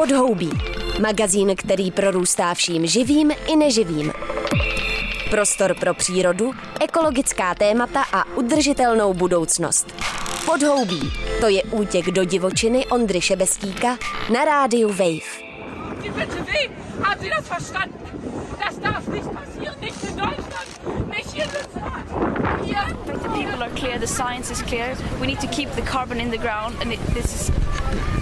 Podhoubí. Magazín, který prorůstá vším živým i neživým. Prostor pro přírodu, ekologická témata a udržitelnou budoucnost. Podhoubí. To je útěk do divočiny Ondry Šebestíka na rádiu Wave. Die bitte weh, haben Sie das verstanden? Das darf nicht passieren, nicht in Deutschland, nicht hier. Hier. The people are clear, the science is clear. We need to keep the carbon in the ground, and it, this is,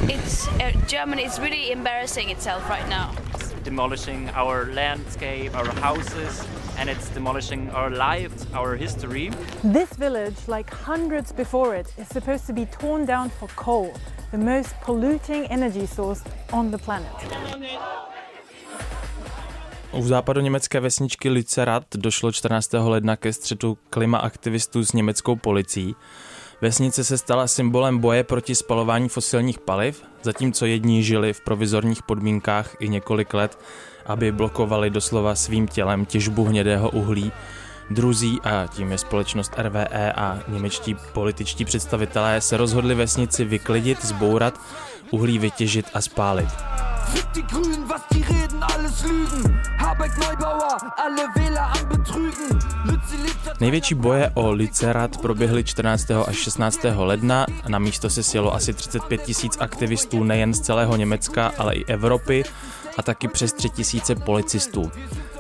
it's uh, Germany is really embarrassing itself right now. It's demolishing our landscape, our houses, and it's demolishing our lives, our history. This village, like hundreds before it, is supposed to be torn down for coal, the most polluting energy source on the planet. U západoněmecké vesničky Lützerath došlo 14. ledna ke střetu klimaaktivistů s německou policií. Vesnice se stala symbolem boje proti spalování fosilních paliv, zatímco jedni žili v provizorních podmínkách i několik let, aby blokovali doslova svým tělem těžbu hnědého uhlí. Druzí, a tím je společnost RVE a němečtí političtí představitelé, se rozhodli vesnici vyklidit, zbourat, uhlí vytěžit a spálit. Fick die Grünen, was die reden, alles Lügen. Největší boje o Lützerath proběhly 14. až 16. ledna. Na místo se sjelo asi 35 tisíc aktivistů nejen z celého Německa, ale i Evropy a taky přes 3 tisíce policistů.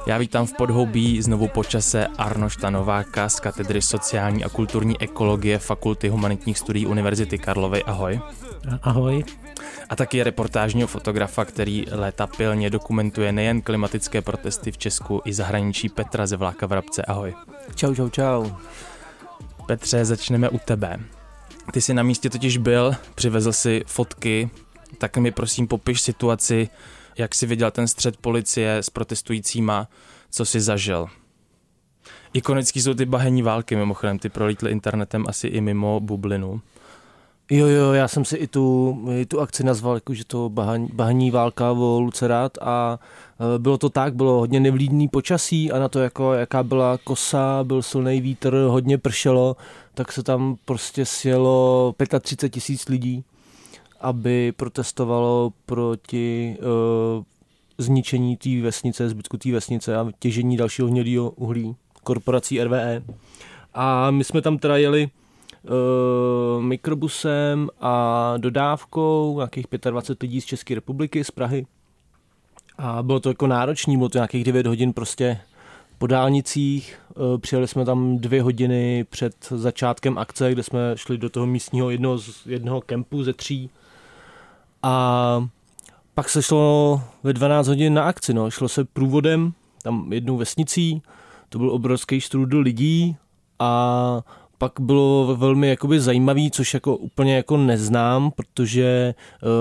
Já vítám v podhoubí znovu počase Arnošta Nováka z katedry sociální a kulturní ekologie Fakulty humanitních studií Univerzity Karlovy. Ahoj. Ahoj. A taky reportážního fotografa, který léta pilně dokumentuje nejen klimatické protesty v Česku i zahraničí Petra ze Vláka v Rabce. Ahoj. Čau, čau, čau. Petře, začneme u tebe. Ty jsi na místě totiž byl, přivezl si fotky, tak mi prosím popiš situaci, jak jsi viděl ten střed policie s protestujícíma, co jsi zažil. Ikonický jsou ty bahenní války, mimochodem, ty prolítly internetem asi i mimo bublinu. Jo, jo, já jsem si i tu, i tu akci nazval, jako, že to bahní válka o Lucerát a e, bylo to tak, bylo hodně nevlídný počasí a na to, jako, jaká byla kosa, byl silný vítr, hodně pršelo, tak se tam prostě sjelo 35 tisíc lidí, aby protestovalo proti uh, zničení té vesnice, zbytku té vesnice a těžení dalšího hnědého uhlí korporací RVE. A my jsme tam teda jeli uh, mikrobusem a dodávkou nějakých 25 lidí z České republiky, z Prahy. A bylo to jako náročný, bylo to nějakých 9 hodin prostě po dálnicích. Uh, přijeli jsme tam dvě hodiny před začátkem akce, kde jsme šli do toho místního jednoho, jednoho kempu ze tří. A pak se šlo ve 12 hodin na akci, no. šlo se průvodem, tam jednou vesnicí, to byl obrovský strudl lidí a pak bylo velmi jakoby zajímavý, což jako úplně jako neznám, protože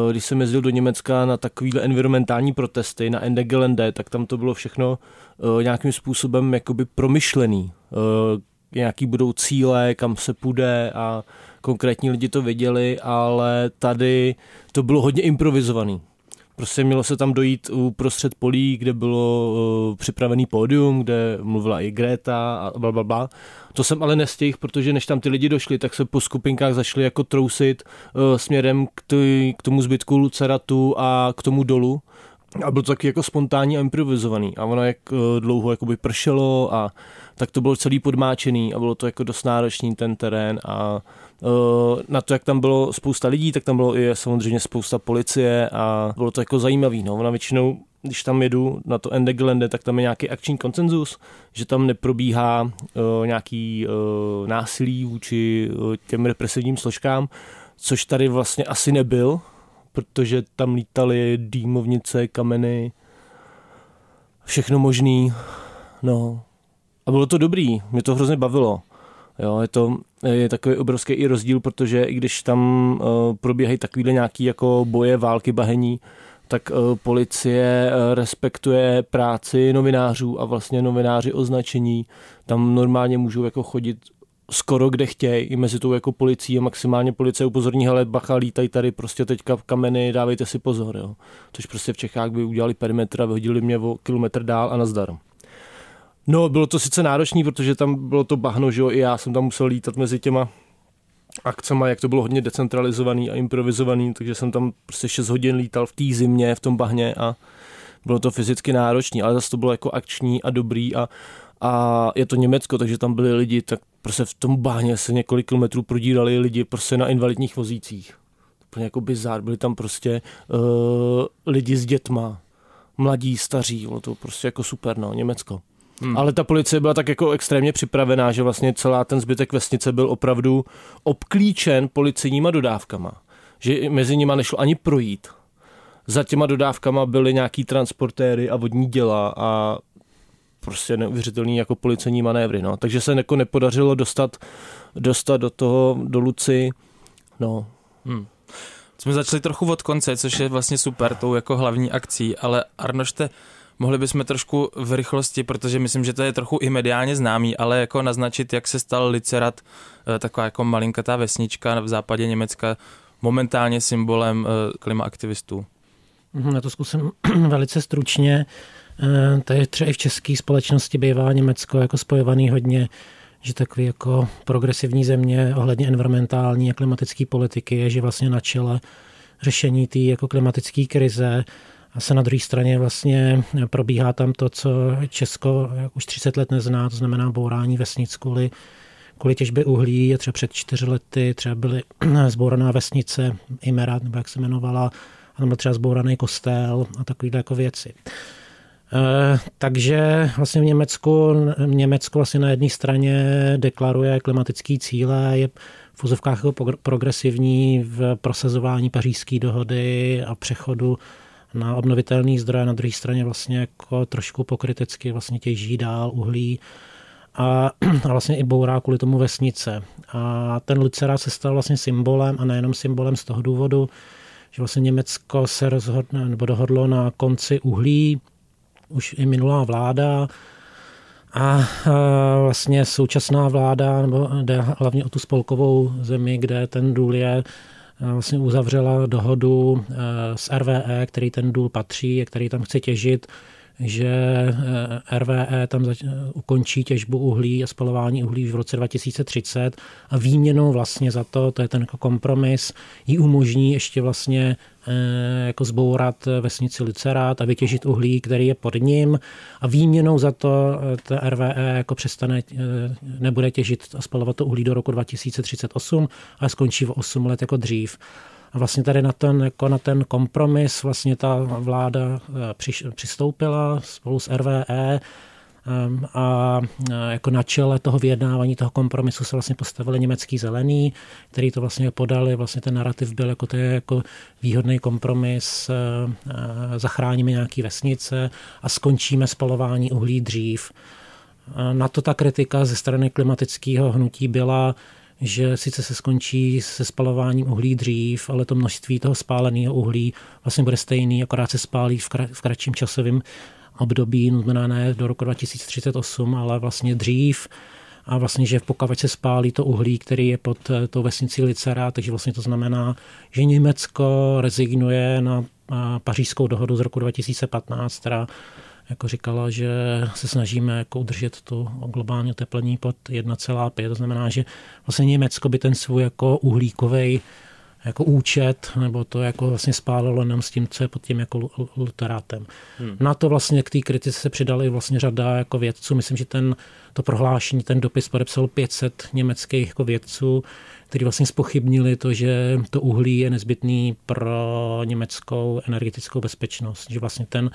uh, když jsem jezdil do Německa na takovýhle environmentální protesty na Ende Gelände, tak tam to bylo všechno uh, nějakým způsobem jakoby promyšlený. Uh, nějaký budou cíle, kam se půjde a konkrétní lidi to věděli, ale tady to bylo hodně improvizovaný. Prostě mělo se tam dojít uprostřed polí, kde bylo uh, připravený pódium, kde mluvila i Greta a bla, bla, bla. To jsem ale nestihl, protože než tam ty lidi došli, tak se po skupinkách zašli jako trousit uh, směrem k, tý, k tomu zbytku Luceratu a k tomu dolu. A bylo to taky jako spontánní a improvizovaný. A ono jak uh, dlouho jakoby pršelo a tak to bylo celý podmáčený a bylo to jako dost náročný ten terén a na to, jak tam bylo spousta lidí, tak tam bylo i samozřejmě spousta policie a bylo to jako zajímavý. No. Ona většinou když tam jedu na to Endeglande, tak tam je nějaký akční koncenzus, že tam neprobíhá uh, nějaký uh, násilí vůči uh, těm represivním složkám, což tady vlastně asi nebyl, protože tam lítaly dýmovnice, kameny, všechno možný. No. A bylo to dobrý, mě to hrozně bavilo. Jo, je to je takový obrovský i rozdíl, protože i když tam uh, probíhají takovýhle nějaký jako boje, války, bahení, tak uh, policie uh, respektuje práci novinářů a vlastně novináři označení tam normálně můžou jako chodit skoro kde chtějí, i mezi tou jako policií a maximálně policie upozorní, hele bacha, lítají tady prostě teďka kameny, dávejte si pozor, jo. Což prostě v Čechách by udělali perimetr a vyhodili mě o kilometr dál a nazdar. No, bylo to sice náročné, protože tam bylo to bahno, že jo, i já jsem tam musel lítat mezi těma akcema, jak to bylo hodně decentralizovaný a improvizovaný, takže jsem tam prostě 6 hodin lítal v té zimě, v tom bahně a bylo to fyzicky náročné, ale zase to bylo jako akční a dobrý a, a je to Německo, takže tam byli lidi, tak prostě v tom bahně se několik kilometrů prodírali lidi prostě na invalidních vozících. Úplně jako bizár, byli tam prostě uh, lidi s dětma, mladí, staří, bylo to prostě jako super, no, Německo. Hmm. Ale ta policie byla tak jako extrémně připravená, že vlastně celá ten zbytek vesnice byl opravdu obklíčen policijníma dodávkama. Že mezi nima nešlo ani projít. Za těma dodávkama byly nějaký transportéry a vodní děla a prostě neuvěřitelný jako policejní manévry. No. Takže se jako nepodařilo dostat, dostat do toho, do Luci. No. Hmm. Jsme začali trochu od konce, což je vlastně super, tou jako hlavní akcí, ale Arnošte, mohli bychom trošku v rychlosti, protože myslím, že to je trochu i mediálně známý, ale jako naznačit, jak se stal Licerat, eh, taková jako malinkatá vesnička v západě Německa, momentálně symbolem eh, klimaaktivistů. Mhm, já to zkusím velice stručně. Eh, tady třeba i v české společnosti bývá Německo jako spojovaný hodně že takový jako progresivní země ohledně environmentální a klimatické politiky je, že vlastně na čele řešení té jako klimatické krize se na druhé straně vlastně probíhá tam to, co Česko už 30 let nezná, to znamená bourání vesnic kvůli, kvůli těžbě uhlí. A třeba před čtyři lety třeba byly zbouraná vesnice Imerat, nebo jak se jmenovala, a tam byl třeba zbouraný kostel a takovýhle jako věci. E, takže vlastně v Německu, Německo vlastně na jedné straně deklaruje klimatické cíle, je v úzovkách jako progresivní v prosazování pařížské dohody a přechodu na obnovitelný zdroje, na druhé straně vlastně jako trošku pokrytecky vlastně těží dál uhlí a, a vlastně i bourá kvůli tomu vesnice. A ten Lucera se stal vlastně symbolem a nejenom symbolem z toho důvodu, že vlastně Německo se rozhodne, nebo dohodlo na konci uhlí, už i minulá vláda a vlastně současná vláda, nebo jde hlavně o tu spolkovou zemi, kde ten důl je, vlastně uzavřela dohodu s RVE, který ten důl patří, který tam chce těžit že eh, RVE tam ukončí těžbu uhlí a spalování uhlí v roce 2030 a výměnou vlastně za to, to je ten jako kompromis, jí umožní ještě vlastně eh, jako zbourat vesnici Licerát a vytěžit uhlí, který je pod ním a výměnou za to eh, ta RVE jako přestane, nebude těžit a spalovat to uhlí do roku 2038 a skončí o 8 let jako dřív. A vlastně tady na ten, jako na ten kompromis vlastně ta vláda eh, přistoupila spolu s RVE a eh, jako na čele toho vyjednávání, toho kompromisu se vlastně postavili německý zelený, který to vlastně podali, vlastně ten narrativ byl jako to je jako výhodný kompromis, eh, zachráníme nějaký vesnice a skončíme spalování uhlí dřív. Na to ta kritika ze strany klimatického hnutí byla, že sice se skončí se spalováním uhlí dřív, ale to množství toho spáleného uhlí vlastně bude stejný, akorát se spálí v, kra- v kratším časovém období, znamená ne do roku 2038, ale vlastně dřív. A vlastně, že pokud se spálí to uhlí, který je pod eh, tou vesnicí Licera, takže vlastně to znamená, že Německo rezignuje na pařížskou dohodu z roku 2015, která jako říkala, že se snažíme jako udržet to globální oteplení pod 1,5. To znamená, že vlastně Německo by ten svůj jako uhlíkový jako účet, nebo to jako vlastně spálilo jenom s tím, co je pod tím jako luterátem. Hmm. Na to vlastně k té kritice se přidali vlastně řada jako vědců. Myslím, že ten, to prohlášení, ten dopis podepsal 500 německých jako vědců, kteří vlastně spochybnili to, že to uhlí je nezbytný pro německou energetickou bezpečnost. Že vlastně ten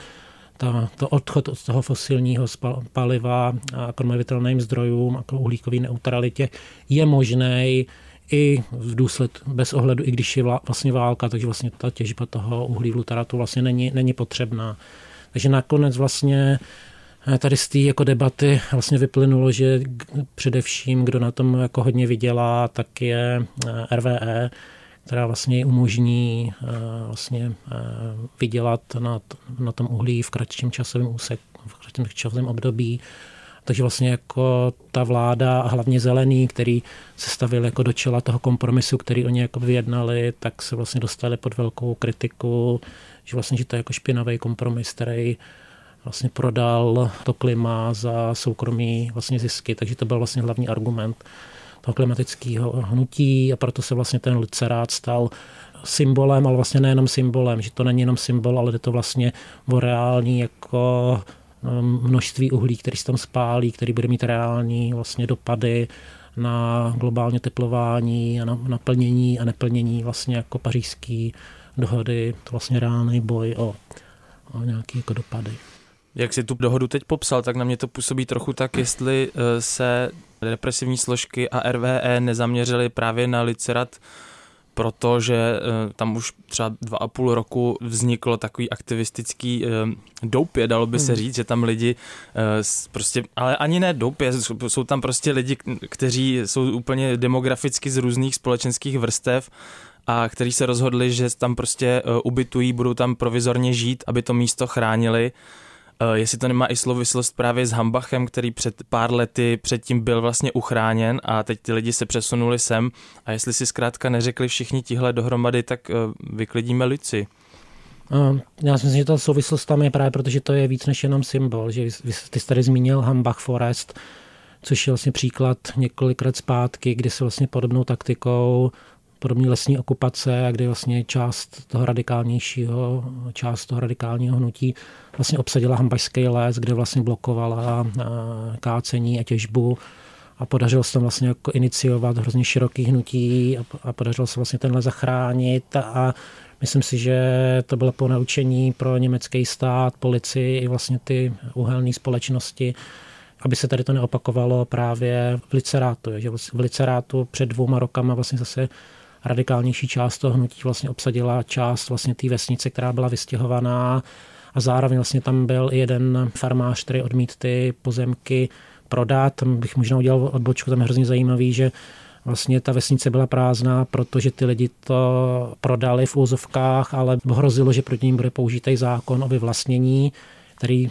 ta, to odchod od toho fosilního paliva a k obnovitelným zdrojům a k uhlíkové neutralitě je možný i v důsledku, bez ohledu, i když je vlastně válka, takže vlastně ta těžba toho uhlí lutaratu vlastně není, není potřebná. Takže nakonec vlastně eh, tady z té jako debaty vlastně vyplynulo, že především, kdo na tom jako hodně vydělá, tak je eh, RVE, která vlastně umožní eh, vlastně eh, vydělat na, na tom uhlí v kratším časovém úseku, v kratším časovém období. Takže vlastně jako ta vláda a hlavně zelený, který se stavil jako do čela toho kompromisu, který oni jako vyjednali, tak se vlastně dostali pod velkou kritiku, že vlastně, že to je jako špinavý kompromis, který vlastně prodal to klima za soukromí vlastně zisky, takže to byl vlastně hlavní argument. Toho klimatického hnutí a proto se vlastně ten Lucerát stal symbolem, ale vlastně nejenom symbolem, že to není jenom symbol, ale je to vlastně o reální jako um, množství uhlí, který se tam spálí, který bude mít reální vlastně dopady na globálně teplování a na naplnění a neplnění vlastně jako pařížský dohody, to vlastně reálný boj o, o nějaké jako dopady. Jak si tu dohodu teď popsal, tak na mě to působí trochu tak, jestli eh, se represivní složky a RVE nezaměřily právě na licerat, protože eh, tam už třeba dva a půl roku vzniklo takový aktivistický eh, doupě, dalo by se hmm. říct, že tam lidi prostě, ale ani ne doupě, jsou tam prostě lidi, kteří jsou úplně demograficky z různých společenských vrstev a kteří se rozhodli, že tam prostě ubytují, budou tam provizorně žít, aby to místo chránili jestli to nemá i souvislost právě s Hambachem, který před pár lety předtím byl vlastně uchráněn a teď ty lidi se přesunuli sem a jestli si zkrátka neřekli všichni tihle dohromady, tak eh, vyklidíme lici. Já si myslím, že ta souvislost tam je právě protože to je víc než jenom symbol, že ty jsi tady zmínil Hambach Forest, což je vlastně příklad několik let zpátky, kdy se vlastně podobnou taktikou podobně lesní okupace, kdy vlastně část toho radikálnějšího, část toho radikálního hnutí vlastně obsadila hambašský les, kde vlastně blokovala eh, kácení a těžbu a podařilo se tam vlastně jako iniciovat hrozně široký hnutí a podařilo se vlastně tenhle zachránit a myslím si, že to bylo po naučení pro německý stát, policii i vlastně ty uhelné společnosti, aby se tady to neopakovalo právě v Licerátu. Že v Licerátu před dvouma rokama vlastně zase radikálnější část toho hnutí vlastně obsadila část vlastně té vesnice, která byla vystěhovaná a zároveň vlastně tam byl jeden farmář, který odmít ty pozemky prodat. Tam bych možná udělal odbočku, tam je hrozně zajímavý, že vlastně ta vesnice byla prázdná, protože ty lidi to prodali v úzovkách, ale hrozilo, že proti ním bude použitý zákon o vyvlastnění, který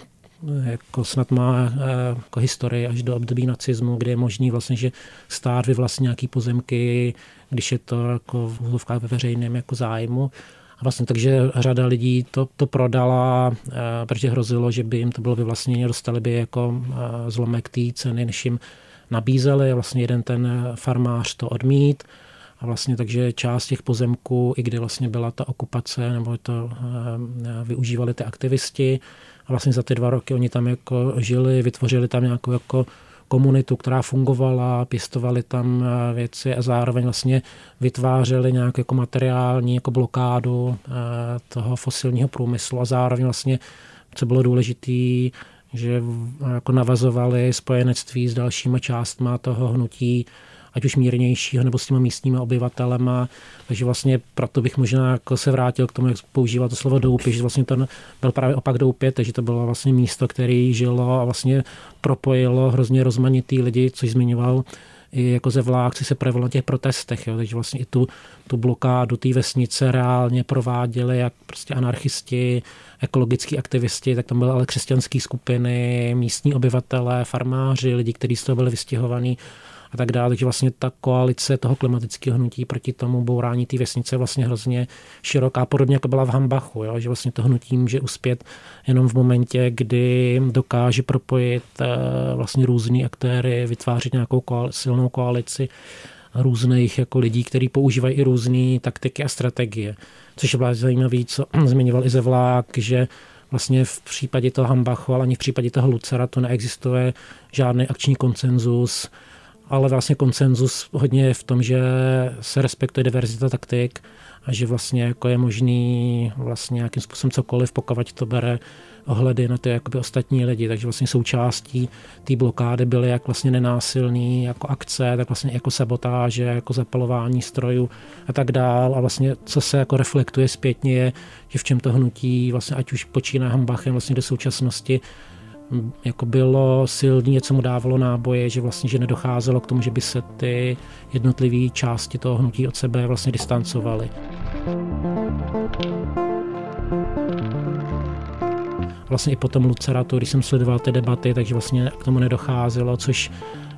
jako snad má eh, jako historii až do období nacismu, kde je možný vlastně, že stát vyvlastní nějaký pozemky, když je to jako v úzovkách ve veřejném jako zájmu. A vlastně takže řada lidí to, to prodala, eh, protože hrozilo, že by jim to bylo vyvlastnění, dostali by jako eh, zlomek té ceny, než jim nabízeli. Vlastně jeden ten farmář to odmít. A vlastně takže část těch pozemků, i kdy vlastně byla ta okupace, nebo to využívali ty aktivisti, a vlastně za ty dva roky oni tam jako žili, vytvořili tam nějakou jako komunitu, která fungovala, pěstovali tam eh, věci a zároveň vlastně vytvářeli nějakou jako materiální jako blokádu eh, toho fosilního průmyslu. A zároveň vlastně, co bylo důležité, že jako navazovali spojenectví s dalšíma částma toho hnutí, ať už mírnějšího nebo s těma místními obyvatelema. Takže vlastně proto bych možná jako se vrátil k tomu, jak používal to slovo doupě, že vlastně to byl právě opak doupě, takže to bylo vlastně místo, které žilo a vlastně propojilo hrozně rozmanitý lidi, což zmiňoval i jako ze vlákci se projevilo na těch protestech, jo, takže vlastně i tu, tu blokádu té vesnice reálně prováděli jak prostě anarchisti, ekologický aktivisti, tak tam byly ale křesťanské skupiny, místní obyvatele, farmáři, lidi, kteří z toho byli vystěhovaní a tak dále. Takže vlastně ta koalice toho klimatického hnutí proti tomu bourání té vesnice je vlastně hrozně široká, podobně jako byla v Hambachu, jo? že vlastně to hnutí může uspět jenom v momentě, kdy dokáže propojit eh, vlastně různý aktéry, vytvářet nějakou koal- silnou koalici různých jako lidí, kteří používají i různé taktiky a strategie. Což je vlastně zajímavé, co zmiňoval i ze vlák, že vlastně v případě toho Hambachu, ale ani v případě toho Lucera to neexistuje žádný akční konsenzus, ale vlastně konsenzus hodně je v tom, že se respektuje diverzita taktik a že vlastně jako je možný vlastně nějakým způsobem cokoliv, pokud to bere ohledy na ty jakoby ostatní lidi. Takže vlastně součástí té blokády byly jak vlastně nenásilný jako akce, tak vlastně jako sabotáže, jako zapalování strojů a tak dál. A vlastně co se jako reflektuje zpětně je, že v čem to hnutí vlastně ať už počíná Hambachem vlastně do současnosti jako bylo silný, něco mu dávalo náboje, že vlastně, že nedocházelo k tomu, že by se ty jednotlivé části toho hnutí od sebe vlastně distancovaly. Vlastně i potom Luceratu, když jsem sledoval ty debaty, takže vlastně k tomu nedocházelo, což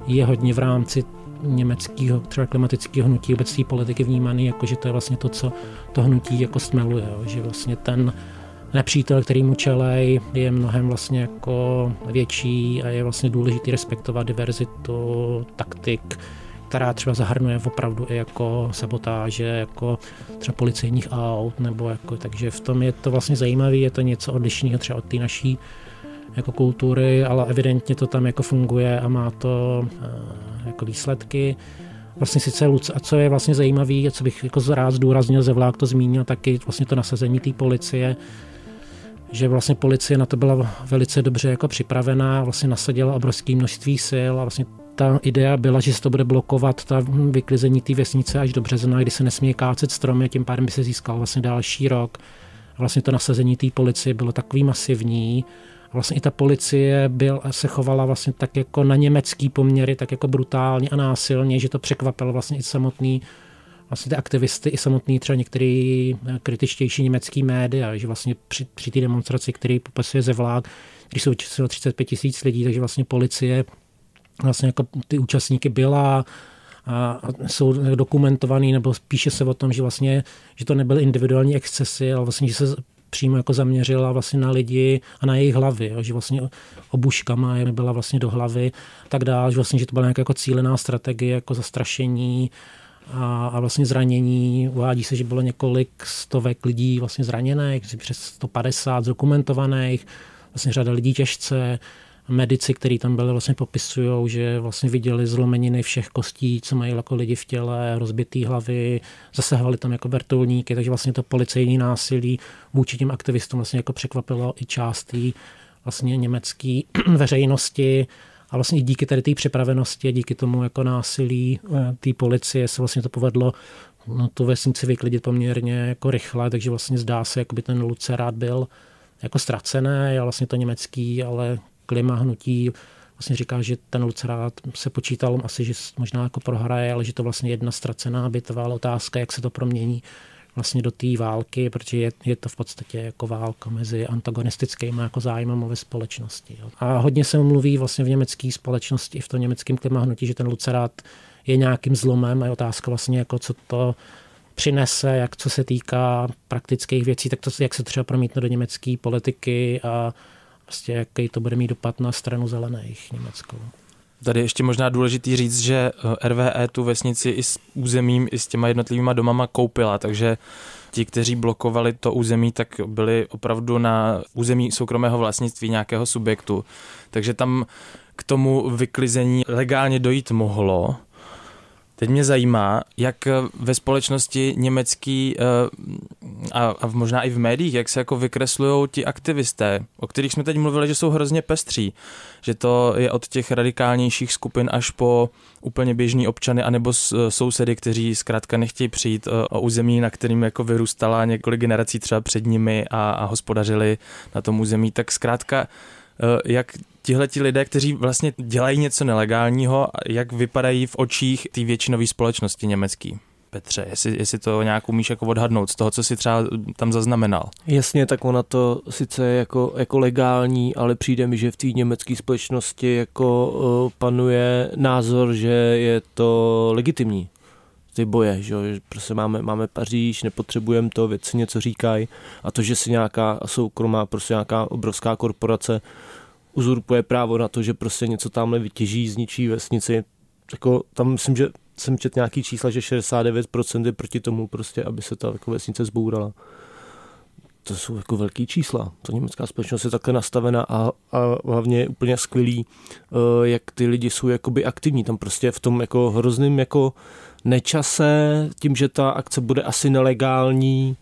je hodně v rámci německého třeba klimatického hnutí, obecné politiky vnímaný, jako že to je vlastně to, co to hnutí jako stmeluje, že vlastně ten nepřítel, který mu čelej, je mnohem vlastně jako větší a je vlastně důležitý respektovat diverzitu taktik, která třeba zahrnuje opravdu i jako sabotáže, jako třeba policejních aut, nebo jako, takže v tom je to vlastně zajímavé, je to něco odlišného třeba od té naší jako kultury, ale evidentně to tam jako funguje a má to uh, jako výsledky. Vlastně sice a co je vlastně zajímavé, co bych jako rád zdůraznil, ze vlák to zmínil, taky vlastně to nasazení té policie, že vlastně policie na to byla velice dobře jako připravená, vlastně nasadila obrovské množství sil a vlastně ta idea byla, že se to bude blokovat ta vyklizení té vesnice až do března, kdy se nesmí kácet stromy, tím pádem by se získal vlastně další rok. A vlastně to nasazení té policie bylo takový masivní, a vlastně i ta policie byl, se chovala vlastně tak jako na německý poměry, tak jako brutálně a násilně, že to překvapilo vlastně i samotný vlastně ty aktivisty i samotný třeba některý kritičtější německý média, že vlastně při, při té demonstraci, který popisuje ze vlák, když jsou 35 tisíc lidí, takže vlastně policie vlastně jako ty účastníky byla a jsou dokumentovaný, nebo spíše se o tom, že vlastně, že to nebyly individuální excesy, ale vlastně, že se přímo jako zaměřila vlastně na lidi a na jejich hlavy, jo, že vlastně obuškama je byla vlastně do hlavy tak dále, že vlastně, že to byla nějaká jako cílená strategie, jako zastrašení a, a vlastně zranění. Uvádí se, že bylo několik stovek lidí vlastně zraněných, přes 150 zdokumentovaných, vlastně řada lidí těžce, medici, kteří tam byli, vlastně popisují, že vlastně viděli zlomeniny všech kostí, co mají jako lidi v těle, rozbitý hlavy, zasahovali tam jako vrtulníky, takže vlastně to policejní násilí vůči těm aktivistům vlastně jako překvapilo i část vlastně německé veřejnosti a vlastně díky tady té připravenosti, díky tomu jako násilí eh, té policie se vlastně to povedlo no, tu vesnici vyklidit poměrně jako rychle, takže vlastně zdá se, jako by ten Lucerát byl jako ztracený a vlastně to německý, ale klima hnutí vlastně říká, že ten Lucerát se počítal asi, že možná jako prohraje, ale že to vlastně jedna ztracená bitva, ale otázka, jak se to promění vlastně do té války, protože je, je to v podstatě jako válka mezi antagonistickými jako zájmem ve společnosti. Jo. A hodně se mluví vlastně v německé společnosti, v tom německém klimahnutí, že ten Lucerát je nějakým zlomem a je otázka vlastně, jako co to přinese, jak co se týká praktických věcí, tak to, jak se třeba promítne do německé politiky a prostě jaký to bude mít dopad na stranu zelených německou. Tady ještě možná důležitý říct, že eh, RVE tu vesnici i s územím, i s těma jednotlivýma domama koupila, takže ti, kteří blokovali to území, tak byli opravdu na území soukromého vlastnictví nějakého subjektu. Takže tam k tomu vyklizení legálně dojít mohlo. Teď mě zajímá, jak ve společnosti německý eh, a, a možná i v médiích, jak se jako vykreslují ti aktivisté, o kterých jsme teď mluvili, že jsou hrozně pestří, že to je od těch radikálnějších skupin až po úplně běžný občany anebo sousedy, kteří zkrátka nechtějí přijít eh, o území, na kterým jako vyrůstala několik generací třeba před nimi a, a hospodařili na tom území, tak zkrátka Eh, jak tihle ti lidé, kteří vlastně dělají něco nelegálního, jak vypadají v očích té většinové společnosti německý? Petře, jestli, jestli to nějak umíš jako odhadnout z toho, co si třeba tam zaznamenal. Jasně, tak ona to sice je jako, jako legální, ale přijde mi, že v té německé společnosti jako panuje názor, že je to legitimní ty boje, že, že prostě máme, máme Paříž, nepotřebujeme to, věci něco říkají a to, že si nějaká soukromá, prostě nějaká obrovská korporace uzurpuje právo na to, že prostě něco tamhle vytěží, zničí vesnici, jako tam myslím, že jsem četl nějaký čísla, že 69% je proti tomu prostě, aby se ta jako vesnice zbourala. To jsou jako velký čísla. To německá společnost je takhle nastavena a, a hlavně je úplně skvělý, uh, jak ty lidi jsou jakoby aktivní. Tam prostě v tom jako hrozným jako nečase, tím, že ta akce bude asi nelegální,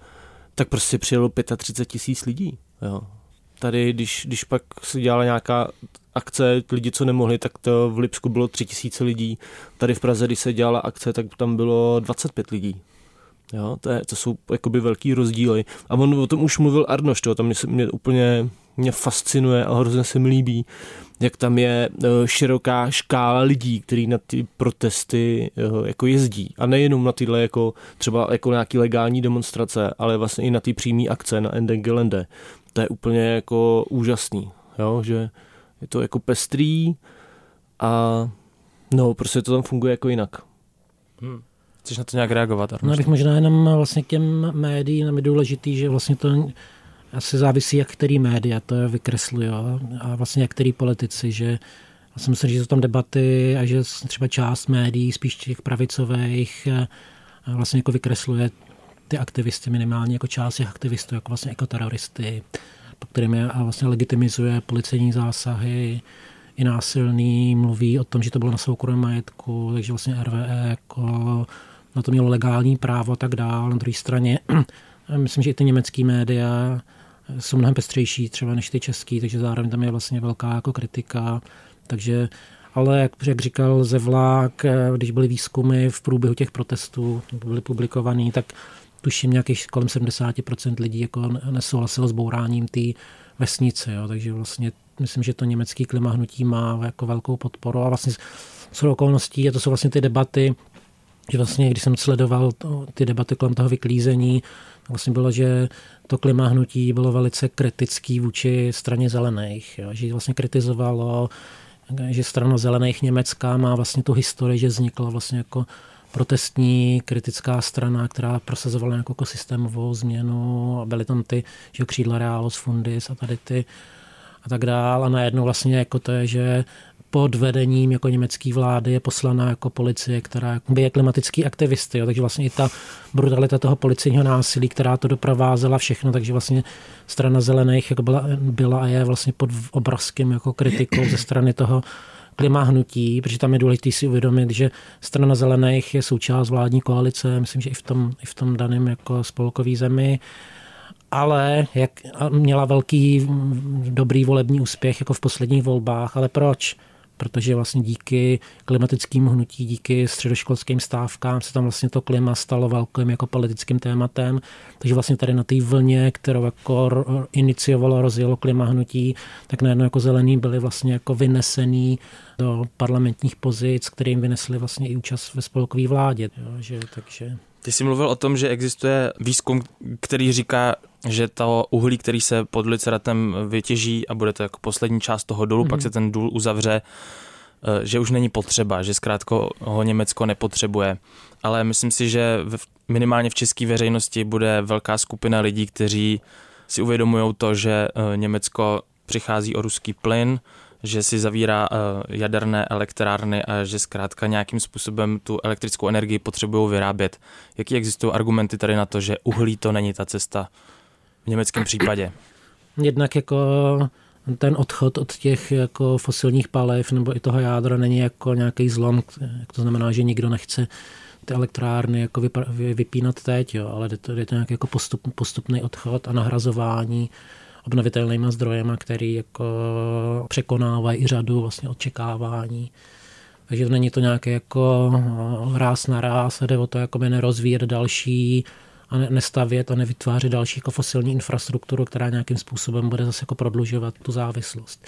tak prostě přijelo 35 tisíc lidí. Jo. Tady, když, když pak se dělala nějaká akce, lidi, co nemohli, tak to v Lipsku bylo 3 tisíce lidí. Tady v Praze, když se dělala akce, tak tam bylo 25 lidí. Jo, to, je, to jsou jakoby velký rozdíly. A on o tom už mluvil Arnoš, to tam mě, mě úplně mě fascinuje a hrozně se mi líbí, jak tam je eh, široká škála lidí, kteří na ty protesty eh, jako jezdí. A nejenom na tyhle jako třeba jako nějaký legální demonstrace, ale vlastně i na ty přímé akce na Enden Gelände. To je úplně jako úžasný, jo? že je to jako pestrý a no, prostě to tam funguje jako jinak. Hmm. Chceš na to nějak reagovat? Arnoš? No, bych možná jenom vlastně k těm médiím, nám je důležitý, že vlastně to asi závisí, jak který média to vykreslují a vlastně jak který politici, že jsem myslím, že jsou tam debaty a že třeba část médií, spíš těch pravicových, eh, vlastně jako vykresluje ty aktivisty minimálně jako část těch aktivistů, jako vlastně ekoteroristy, po kterým je a vlastně legitimizuje policejní zásahy, i násilný, mluví o tom, že to bylo na soukromém majetku, takže vlastně RVE jako na to mělo legální právo a tak dál. Na druhé straně myslím, že i ty německé média jsou mnohem pestřejší třeba než ty český, takže zároveň tam je vlastně velká jako kritika. Takže ale jak, jak říkal Zevlák, když byly výzkumy v průběhu těch protestů, byly publikovaný, tak tuším nějakých kolem 70% lidí jako nesouhlasilo s bouráním té vesnice, jo, takže vlastně myslím, že to německý klimahnutí má jako velkou podporu. A vlastně jsou okolností, a to jsou vlastně ty debaty, že vlastně, když jsem sledoval to, ty debaty kolem toho vyklízení, vlastně bylo, že to klimahnutí bylo velice kritický vůči straně zelených, jo, že vlastně kritizovalo, že strana zelených Německa má vlastně tu historii, že vznikla vlastně jako protestní kritická strana, která prosazovala nějakou systémovou změnu a byly tam ty že křídla Realos Fundis a tady ty a tak dál. A najednou vlastně jako to je, že pod vedením jako německé vlády je poslaná jako policie, která je klimatický aktivisty. Jo. Takže vlastně i ta brutalita toho policejního násilí, která to doprovázela všechno, takže vlastně strana zelených jako byla, byla a je vlastně pod obrazkem jako kritikou ze strany toho klima hnutí, protože tam je důležité si uvědomit, že strana zelených je součást vládní koalice, myslím, že i v tom, i v tom daném jako spolkový zemi ale jak měla velký dobrý volební úspěch jako v posledních volbách. Ale proč? Protože vlastně díky klimatickým hnutí, díky středoškolským stávkám se tam vlastně to klima stalo velkým jako politickým tématem. Takže vlastně tady na té vlně, kterou jako iniciovalo, rozjelo klima hnutí, tak najednou jako zelení byli vlastně jako vynesený do parlamentních pozic, kterým vynesli vlastně i účast ve spolkové vládě. Jo, že, takže... Ty jsi mluvil o tom, že existuje výzkum, který říká, že to uhlí, který se pod Liceratem vytěží a bude to jako poslední část toho dolu, mm-hmm. pak mhm. se ten důl uzavře, eh, že už není potřeba, že zkrátka ho Německo nepotřebuje. Ale myslím si, že minimálně v české veřejnosti bude velká skupina lidí, kteří si uvědomují to, že eh, Německo přichází o ruský plyn, že si zavírá eh, jaderné elektrárny a že zkrátka nějakým způsobem tu elektrickou energii potřebují vyrábět. Jaký existují argumenty tady na to, že uhlí to není ta cesta v německém případě? Jednak jako ten odchod od těch jako fosilních paliv nebo i toho jádra není jako nějaký zlom, to znamená, že nikdo nechce ty elektrárny jako vypínat teď, jo, ale je to, je to nějaký jako postup, postupný odchod a nahrazování obnovitelnými zdrojemi, který jako překonávají i řadu vlastně očekávání. Takže není to nějaké jako no, ráz na ráz, jde o to jako nerozvíjet další a nestavět a nevytvářet další jako fosilní infrastrukturu, která nějakým způsobem bude zase jako prodlužovat tu závislost.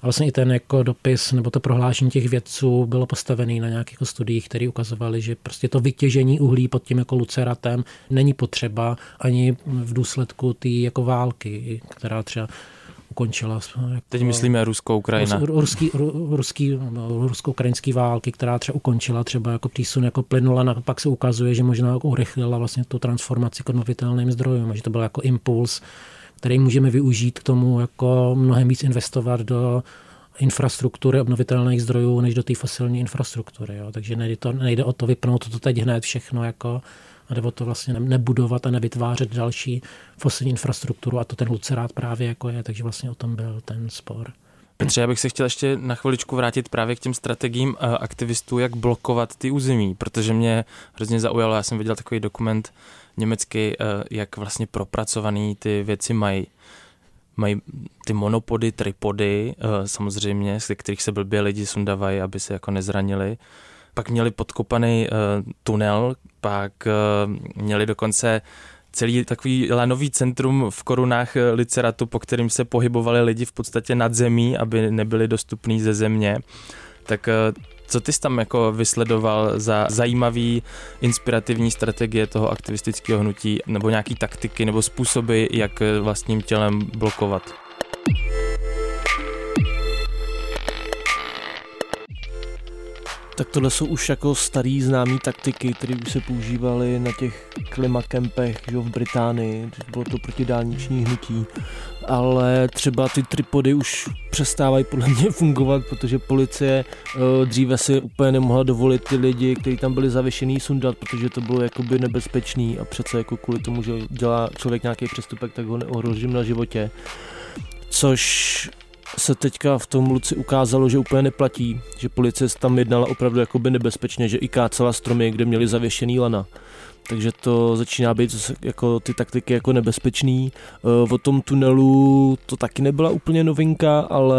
A vlastně i ten jako dopis nebo to prohlášení těch vědců bylo postavený na nějakých jako studiích, které ukazovaly, že prostě to vytěžení uhlí pod tím jako luceratem není potřeba ani v důsledku té jako války, která třeba ukončila. Jako, Teď myslíme Ruskou Ukrajina. Ruský, ruský, rusko-ukrajinský války, která třeba ukončila třeba jako přísun jako plynula, pak se ukazuje, že možná urychlila vlastně tu transformaci k obnovitelným zdrojům, že to byl jako impuls který můžeme využít k tomu jako mnohem víc investovat do infrastruktury obnovitelných zdrojů, než do té fosilní infrastruktury. Jo. Takže nejde, to, nejde o to vypnout to teď hned všechno, jako, a jde o to vlastně nebudovat a nevytvářet další fosilní infrastrukturu a to ten Lucerát právě jako je, takže vlastně o tom byl ten spor. Petře, já bych se chtěl ještě na chviličku vrátit právě k těm strategiím eh, aktivistů, jak blokovat ty území, protože mě hrozně zaujalo, já jsem viděl takový dokument německy, eh, jak vlastně propracovaný ty věci mají. Mají ty monopody, tripody, eh, samozřejmě, z kterých se blbě lidi sundavají, aby se jako nezranili. Pak měli podkopaný tunel, pak měli dokonce celý takový lanový centrum v korunách Liceratu, po kterým se pohybovali lidi v podstatě nad zemí, aby nebyli dostupní ze země. Tak eh, co ty jsi tam jako vysledoval za zajímavý, inspirativní strategie toho aktivistického hnutí, nebo nějaký taktiky, nebo způsoby, jak eh, vlastním tělem blokovat? Tak tohle jsou už jako starý známý taktiky, které už se používaly na těch klimakempech že v Británii, bylo to protidálniční hnutí ale třeba ty tripody už přestávají podle mě fungovat, protože policie uh, dříve si úplně nemohla dovolit ty lidi, kteří tam byli zavěšený, sundat, protože to bylo jakoby nebezpečný a přece jako kvůli tomu, že dělá člověk nějaký přestupek, tak ho neohrožím na životě. Což se teďka v tom Luci ukázalo, že úplně neplatí, že policie tam jednala opravdu jakoby nebezpečně, že i kácela stromy, kde měli zavěšený lana takže to začíná být jako ty taktiky jako nebezpečný. Eh, o tom tunelu to taky nebyla úplně novinka, ale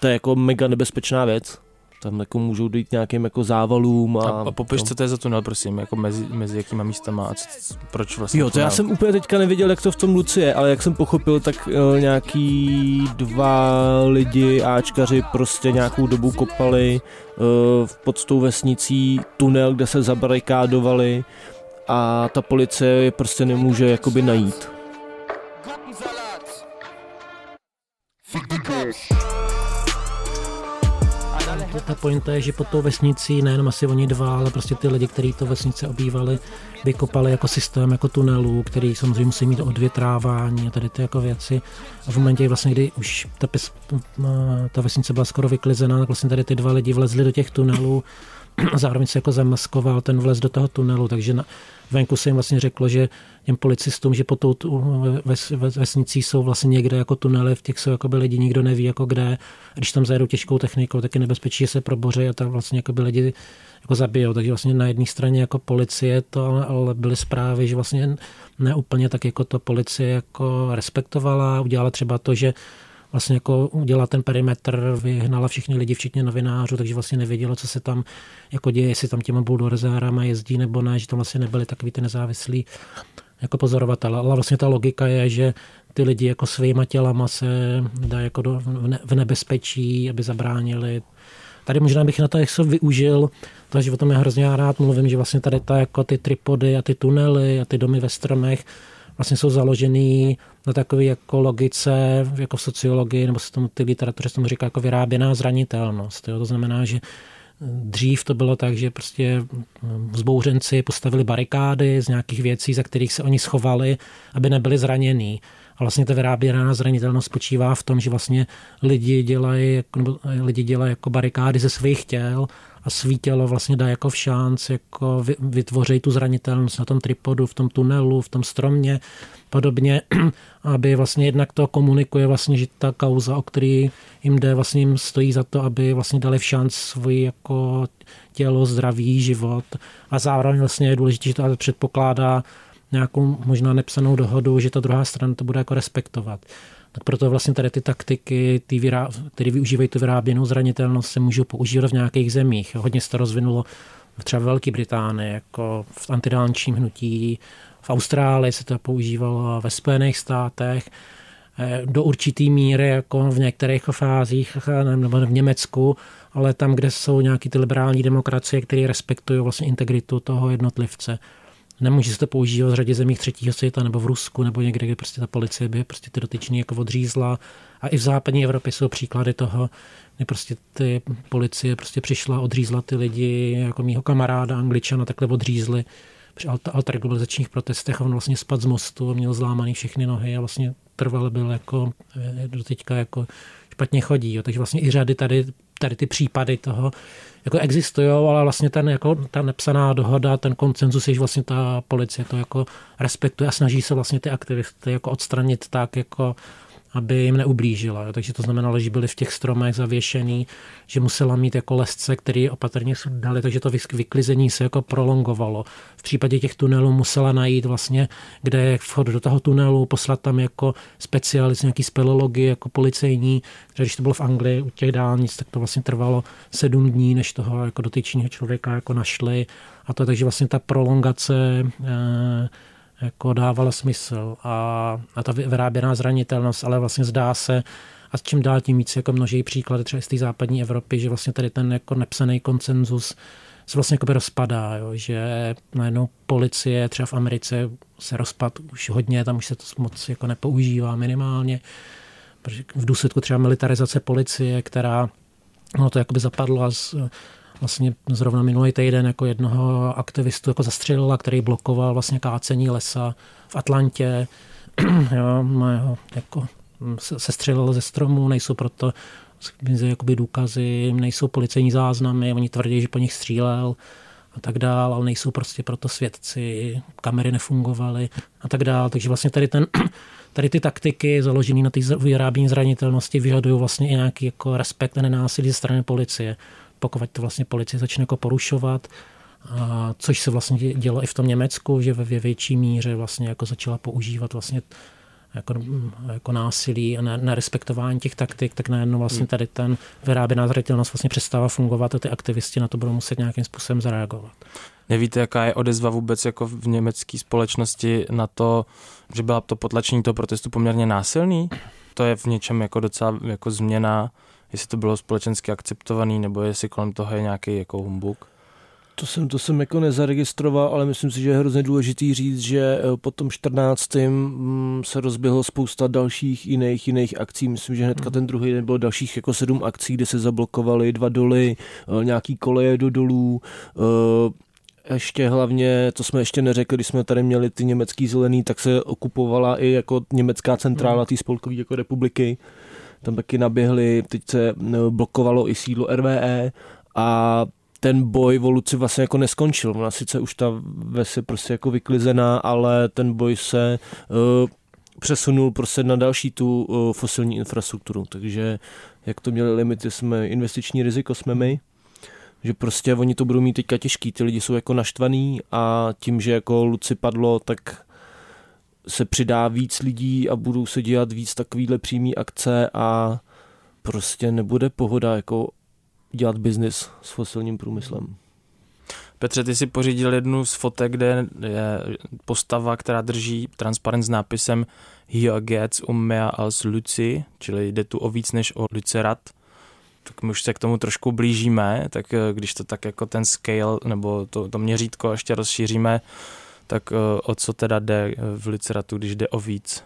to je jako mega nebezpečná věc. Tam jako můžou dojít nějakým jako závalům. A, a, a popiš, co to je za tunel, prosím, jako mezi, mezi jakýma místama a co, proč vlastně Jo, to tunel? já jsem úplně teďka nevěděl, jak to v tom Luci je, ale jak jsem pochopil, tak uh, nějaký dva lidi, áčkaři prostě nějakou dobu kopali uh, pod tou vesnicí tunel, kde se zabarikádovali a ta policie je prostě nemůže jakoby najít. Ta pointa je, že pod tou vesnicí nejenom asi oni dva, ale prostě ty lidi, kteří to vesnice obývali, vykopali jako systém, jako tunelů, který samozřejmě musí mít odvětrávání a tady ty jako věci. A v momentě, vlastně, kdy už ta, pes, ta vesnice byla skoro vyklizená, tak vlastně tady ty dva lidi vlezli do těch tunelů a zároveň se jako zamaskoval ten vlez do toho tunelu, takže na, venku se jim vlastně řeklo, že těm policistům, že po tou ves, ves, vesnicí jsou vlastně někde jako tunely, v těch jsou jako by lidi, nikdo neví jako kde. A když tam zajedou těžkou technikou, tak je nebezpečí, že se proboří a tam vlastně jako by lidi jako zabijou. Takže vlastně na jedné straně jako policie to, ale byly zprávy, že vlastně neúplně tak jako to policie jako respektovala, udělala třeba to, že vlastně jako udělala ten perimetr, vyhnala všichni lidi, včetně novinářů, takže vlastně nevědělo, co se tam jako děje, jestli tam těma buldorzárama jezdí nebo ne, že tam vlastně nebyli takový ty nezávislí jako pozorovatel. Ale vlastně ta logika je, že ty lidi jako svýma tělama se dá jako do, v nebezpečí, aby zabránili. Tady možná bych na to jak využil, takže o tom já hrozně rád mluvím, že vlastně tady ta, jako ty tripody a ty tunely a ty domy ve stromech vlastně jsou založený na takové jako logice, jako v sociologii, nebo se tomu ty literatuře se tomu říká jako vyráběná zranitelnost. Jo? To znamená, že Dřív to bylo tak, že prostě vzbouřenci postavili barikády z nějakých věcí, za kterých se oni schovali, aby nebyli zranění. A vlastně ta vyráběná zranitelnost spočívá v tom, že vlastně lidi dělají, nebo lidi dělají jako barikády ze svých těl a svý tělo vlastně dá jako v šanc, jako vytvoří tu zranitelnost na tom tripodu, v tom tunelu, v tom stromě, podobně, aby vlastně jednak to komunikuje vlastně, že ta kauza, o který jim jde, vlastně jim stojí za to, aby vlastně dali v šanc svoji jako tělo, zdraví, život a zároveň vlastně je důležité, že to předpokládá nějakou možná nepsanou dohodu, že ta druhá strana to bude jako respektovat. Tak proto vlastně tady ty taktiky, ty vyrá, které využívají tu vyráběnou zranitelnost, se můžou používat v nějakých zemích. Hodně se to rozvinulo třeba v Velké Británii, jako v antidálničním hnutí, v Austrálii se to používalo, ve Spojených státech, eh, do určitý míry, jako v některých fázích, nebo v Německu, ale tam, kde jsou nějaké ty liberální demokracie, které respektují vlastně integritu toho jednotlivce. Nemůže se to používat v řadě zemích třetího světa nebo v Rusku nebo někde, kde prostě ta policie by prostě ty dotyční jako odřízla. A i v západní Evropě jsou příklady toho, kdy prostě ty policie prostě přišla, odřízla ty lidi, jako mýho kamaráda angličana takhle odřízli při alterglobalizačních protestech a on vlastně spad z mostu a měl zlámaný všechny nohy a vlastně trvale byl jako eh, do teďka jako špatně chodí. Jo. Takže vlastně i řady tady, tady ty případy toho jako existují, ale vlastně ten, jako, ta nepsaná dohoda, ten koncenzus, že vlastně ta policie to jako respektuje a snaží se vlastně ty aktivisty jako odstranit tak, jako aby jim neublížila. Takže to znamenalo, že byli v těch stromech zavěšený, že musela mít jako lesce, který opatrně sundali, takže to vyklizení se jako prolongovalo. V případě těch tunelů musela najít vlastně, kde je vchod do toho tunelu, poslat tam jako specialist, nějaký speleologi, jako policejní. Když to bylo v Anglii u těch dálnic, tak to vlastně trvalo sedm dní, než toho jako dotyčního člověka jako našli. A to takže vlastně ta prolongace eh, jako dávala smysl a, a ta vyráběná zranitelnost, ale vlastně zdá se, a s čím dál tím víc jako množí příklady třeba z té západní Evropy, že vlastně tady ten jako nepsaný koncenzus se vlastně jako rozpadá, jo, že najednou policie třeba v Americe se rozpad už hodně, tam už se to moc jako nepoužívá minimálně, protože v důsledku třeba militarizace policie, která no to jakoby zapadlo a z, vlastně zrovna minulý týden jako jednoho aktivistu jako zastřelila, který blokoval vlastně kácení lesa v Atlantě. jo, jeho jako se střelil ze stromů, nejsou proto jakoby důkazy, nejsou policejní záznamy, oni tvrdí, že po nich střílel a tak dál, ale nejsou prostě proto svědci, kamery nefungovaly a tak dál. Takže vlastně tady ten tady ty taktiky založené na té vyrábění zranitelnosti vyžadují vlastně i nějaký jako respekt a nenásilí ze strany policie. Pokud to vlastně policie začne jako porušovat, a což se vlastně dělo i v tom Německu, že ve větší míře vlastně jako začala používat vlastně jako, jako násilí a nerespektování těch taktik, tak najednou vlastně hmm. tady ten vyráběná zřetelnost vlastně přestává fungovat a ty aktivisti na to budou muset nějakým způsobem zareagovat. Nevíte, jaká je odezva vůbec jako v německé společnosti na to, že byla to potlačení toho protestu poměrně násilný? To je v něčem jako docela jako změna, jestli to bylo společensky akceptovaný, nebo jestli kolem toho je nějaký jako humbuk? To jsem, to jsem jako nezaregistroval, ale myslím si, že je hrozně důležitý říct, že eh, po tom 14. Mm, se rozběhlo spousta dalších jiných jiných akcí. Myslím, že hnedka hmm. ten druhý den bylo dalších jako sedm akcí, kde se zablokovaly dva doly, eh, nějaký koleje do dolů, eh, ještě hlavně, to jsme ještě neřekli, když jsme tady měli ty německý zelený, tak se okupovala i jako německá centrála hmm. té spolkové jako republiky. Tam taky naběhli, teď se blokovalo i sídlo RVE a ten boj o Luci vlastně jako neskončil. Ona sice už ta ves je prostě jako vyklizená, ale ten boj se uh, přesunul prostě na další tu uh, fosilní infrastrukturu. Takže jak to měli limity, jsme investiční riziko jsme my, že prostě oni to budou mít teďka těžký, ty lidi jsou jako naštvaný a tím, že jako Luci padlo, tak se přidá víc lidí a budou se dělat víc takovýhle přímý akce a prostě nebude pohoda jako dělat biznis s fosilním průmyslem. Petře, ty si pořídil jednu z fotek, kde je postava, která drží transparent s nápisem Hier geht's um mehr als Luci, čili jde tu o víc než o Lucerat. Tak my už se k tomu trošku blížíme, tak eh, když to tak jako ten scale nebo to, to měřítko ještě rozšíříme, tak eh, o co teda jde v Luceratu, když jde o víc?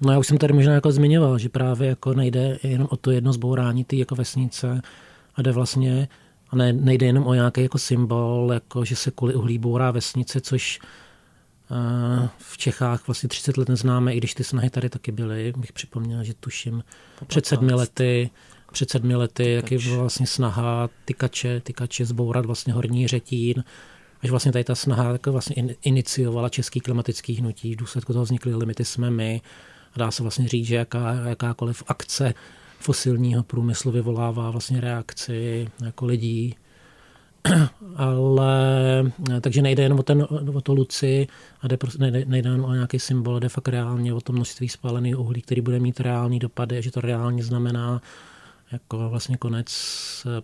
No já už jsem tady možná jako zmiňoval, že právě jako nejde jenom o to jedno zbourání ty jako vesnice, a jde vlastně a ne, nejde jenom o nějaký jako symbol, jako že se kvůli uhlí bourá vesnice, což uh, v Čechách vlastně 30 let neznáme, i když ty snahy tady taky byly. Bych připomněl, že tuším před sedmi lety, před sedmi lety, jaký byla vlastně snaha tykače, tykače zbourat vlastně horní řetín, až vlastně tady ta snaha tak vlastně iniciovala český klimatický hnutí. V důsledku toho vznikly limity jsme my. A dá se vlastně říct, že jaká, jakákoliv akce fosilního průmyslu vyvolává vlastně reakci jako lidí. Ale takže nejde jenom o, ten, o to luci a jde, nejde, nejde jen o nějaký symbol, jde fakt reálně o to množství spálených uhlí, který bude mít reální dopady, že to reálně znamená jako vlastně konec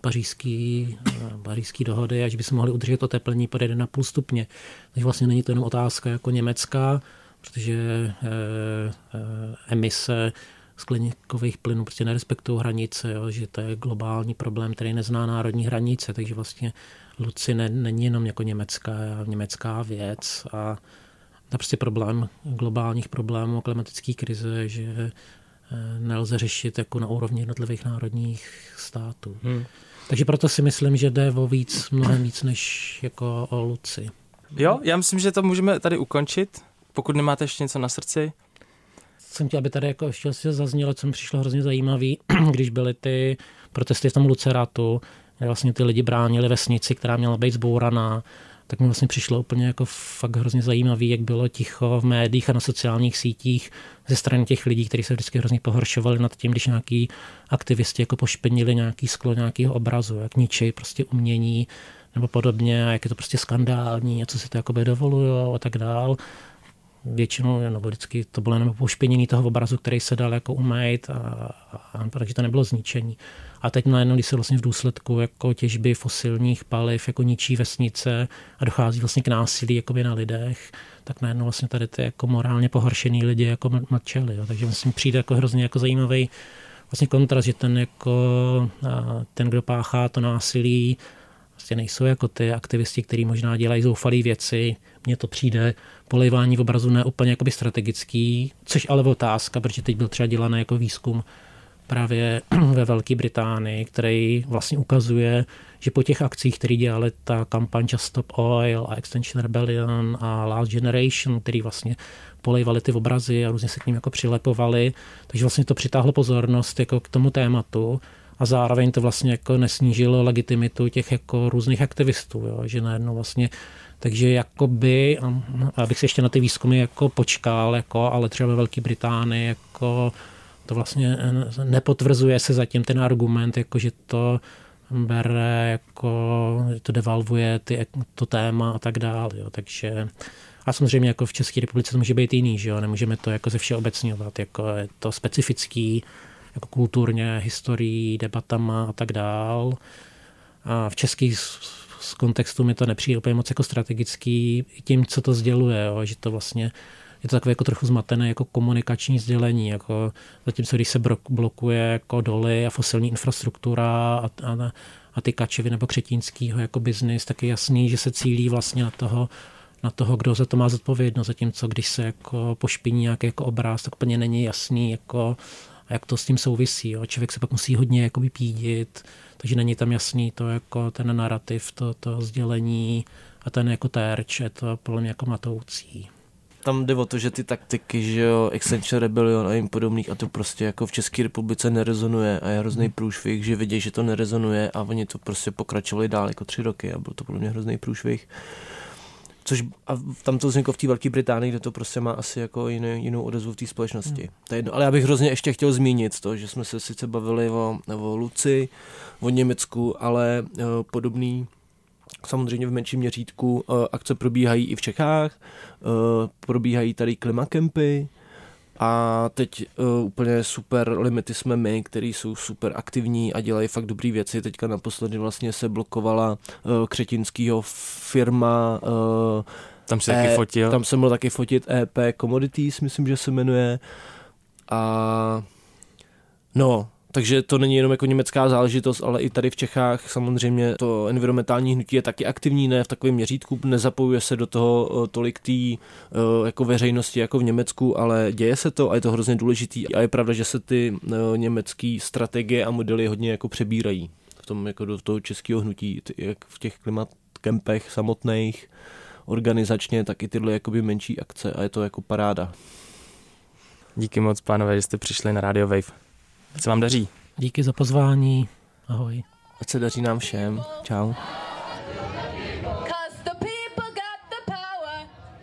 pařížský, pařížský dohody, až by se mohli udržet to teplení pod 1,5 stupně. Takže vlastně není to jenom otázka jako německá, protože e, e, emise skleníkových plynů prostě nerespektují hranice, jo, že to je globální problém, který nezná národní hranice, takže vlastně Luci ne, není jenom jako německá, německá věc a to prostě problém globálních problémů klimatické krize, že eh, nelze řešit jako na úrovni jednotlivých národních států. Hmm. Takže proto si myslím, že jde o víc, mnohem víc než jako o Luci. Jo, já myslím, že to můžeme tady ukončit. Pokud nemáte ještě něco na srdci, jsem chtěl, aby tady jako ještě zaznělo, co mi přišlo hrozně zajímavý, když byly ty protesty v tom Luceratu, kde vlastně ty lidi bránili vesnici, která měla být zbouraná, tak mi vlastně přišlo úplně jako fakt hrozně zajímavý, jak bylo ticho v médiích a na sociálních sítích ze strany těch lidí, kteří se vždycky hrozně pohoršovali nad tím, když nějaký aktivisti jako pošpenili nějaký sklo nějakého obrazu, jak ničej prostě umění nebo podobně, jak je to prostě skandální a co si to jakoby dovolují a tak dál většinou, nebo vždycky to bylo jenom pošpěnění toho obrazu, který se dal jako umýt, a, a, a, takže to nebylo zničení. A teď najednou, když se vlastně v důsledku jako těžby fosilních paliv jako ničí vesnice a dochází vlastně k násilí jakoby na lidech, tak najednou vlastně tady ty jako morálně pohoršený lidi jako mlčeli. Jo. Takže vlastně přijde jako hrozně jako zajímavý vlastně kontrast, že ten, jako, ten, kdo páchá to násilí, prostě nejsou jako ty aktivisti, kteří možná dělají zoufalé věci. Mně to přijde polejvání v obrazu ne úplně jakoby strategický, což ale otázka, protože teď byl třeba dělaný jako výzkum právě ve Velké Británii, který vlastně ukazuje, že po těch akcích, které dělali ta kampaň Just Stop Oil a Extension Rebellion a Last Generation, který vlastně polejvali ty obrazy a různě se k ním jako přilepovali, takže vlastně to přitáhlo pozornost jako k tomu tématu a zároveň to vlastně jako nesnížilo legitimitu těch jako různých aktivistů, jo, že najednou vlastně takže jakoby, abych se ještě na ty výzkumy jako počkal, jako, ale třeba ve Velké Británii jako to vlastně nepotvrzuje se zatím ten argument, jako že to bere, jako, že to devalvuje ty, to téma a tak dále. Jo. Takže a samozřejmě jako v České republice to může být jiný, že jo? nemůžeme to jako ze všeobecňovat, jako je to specifický, jako kulturně, historií, debatama a tak dál. A v českých z kontextu mi to nepřijde úplně moc jako strategický tím, co to sděluje, jo? že to vlastně je to takové jako trochu zmatené jako komunikační sdělení, jako zatímco když se blokuje jako doly a fosilní infrastruktura a, a, a ty kačevy nebo křetínskýho jako biznis, tak je jasný, že se cílí vlastně na toho, na toho, kdo za to má zodpovědnost, zatímco když se jako pošpiní nějaký jako obraz, tak úplně není jasný, jako, jak to s tím souvisí. Jo. Člověk se pak musí hodně jako vypídit, takže není tam jasný to jako ten narrativ, to, to sdělení a ten jako terč, je to podle mě jako matoucí tam jde o to, že ty taktiky, že jo, Extension Rebellion a jim podobných a to prostě jako v České republice nerezonuje a je hrozný hmm. průšvih, že vidí, že to nerezonuje a oni to prostě pokračovali dál jako tři roky a byl to pro mě hrozný průšvih. Což a tam to vzniklo v té Velké Británii, kde to prostě má asi jako jiný, jinou odezvu v té společnosti. Hmm. To je jedno. Ale já bych hrozně ještě chtěl zmínit to, že jsme se sice bavili o, o Luci, o Německu, ale uh, podobný Samozřejmě v menším měřítku uh, akce probíhají i v Čechách, uh, probíhají tady klimakempy, a teď uh, úplně super limity jsme my, který jsou super aktivní a dělají fakt dobré věci. Teďka naposledy vlastně se blokovala uh, Křetinskýho firma. Uh, tam se e, taky fotil. Tam jsem byl taky fotit EP Commodities, myslím, že se jmenuje. A no, takže to není jenom jako německá záležitost, ale i tady v Čechách samozřejmě to environmentální hnutí je taky aktivní, ne v takovém měřítku, nezapojuje se do toho tolik té jako veřejnosti jako v Německu, ale děje se to a je to hrozně důležitý a je pravda, že se ty německé strategie a modely hodně jako přebírají v tom jako do toho českého hnutí, jak v těch klimatkempech samotných, organizačně, tak i tyhle jakoby menší akce a je to jako paráda. Díky moc, pánové, že jste přišli na Radio Wave. Ať se vám daří. Díky za pozvání. Ahoj. Ať se daří nám všem. Čau.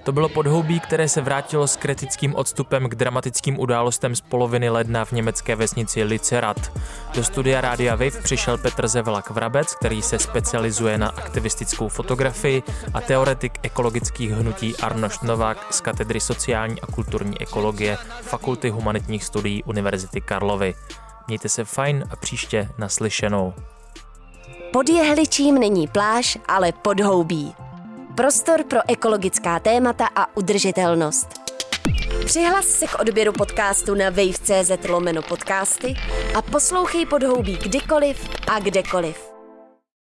To bylo podhoubí, které se vrátilo s kritickým odstupem k dramatickým událostem z poloviny ledna v německé vesnici Licerat. Do studia Rádia Viv přišel Petr Zevlak Vrabec, který se specializuje na aktivistickou fotografii a teoretik ekologických hnutí Arnošt Novák z katedry sociální a kulturní ekologie Fakulty humanitních studií Univerzity Karlovy. Mějte se fajn a příště naslyšenou. Pod jehličím není pláž, ale podhoubí. Prostor pro ekologická témata a udržitelnost. Přihlas se k odběru podcastu na wave.cz lomeno podcasty a poslouchej podhoubí kdykoliv a kdekoliv.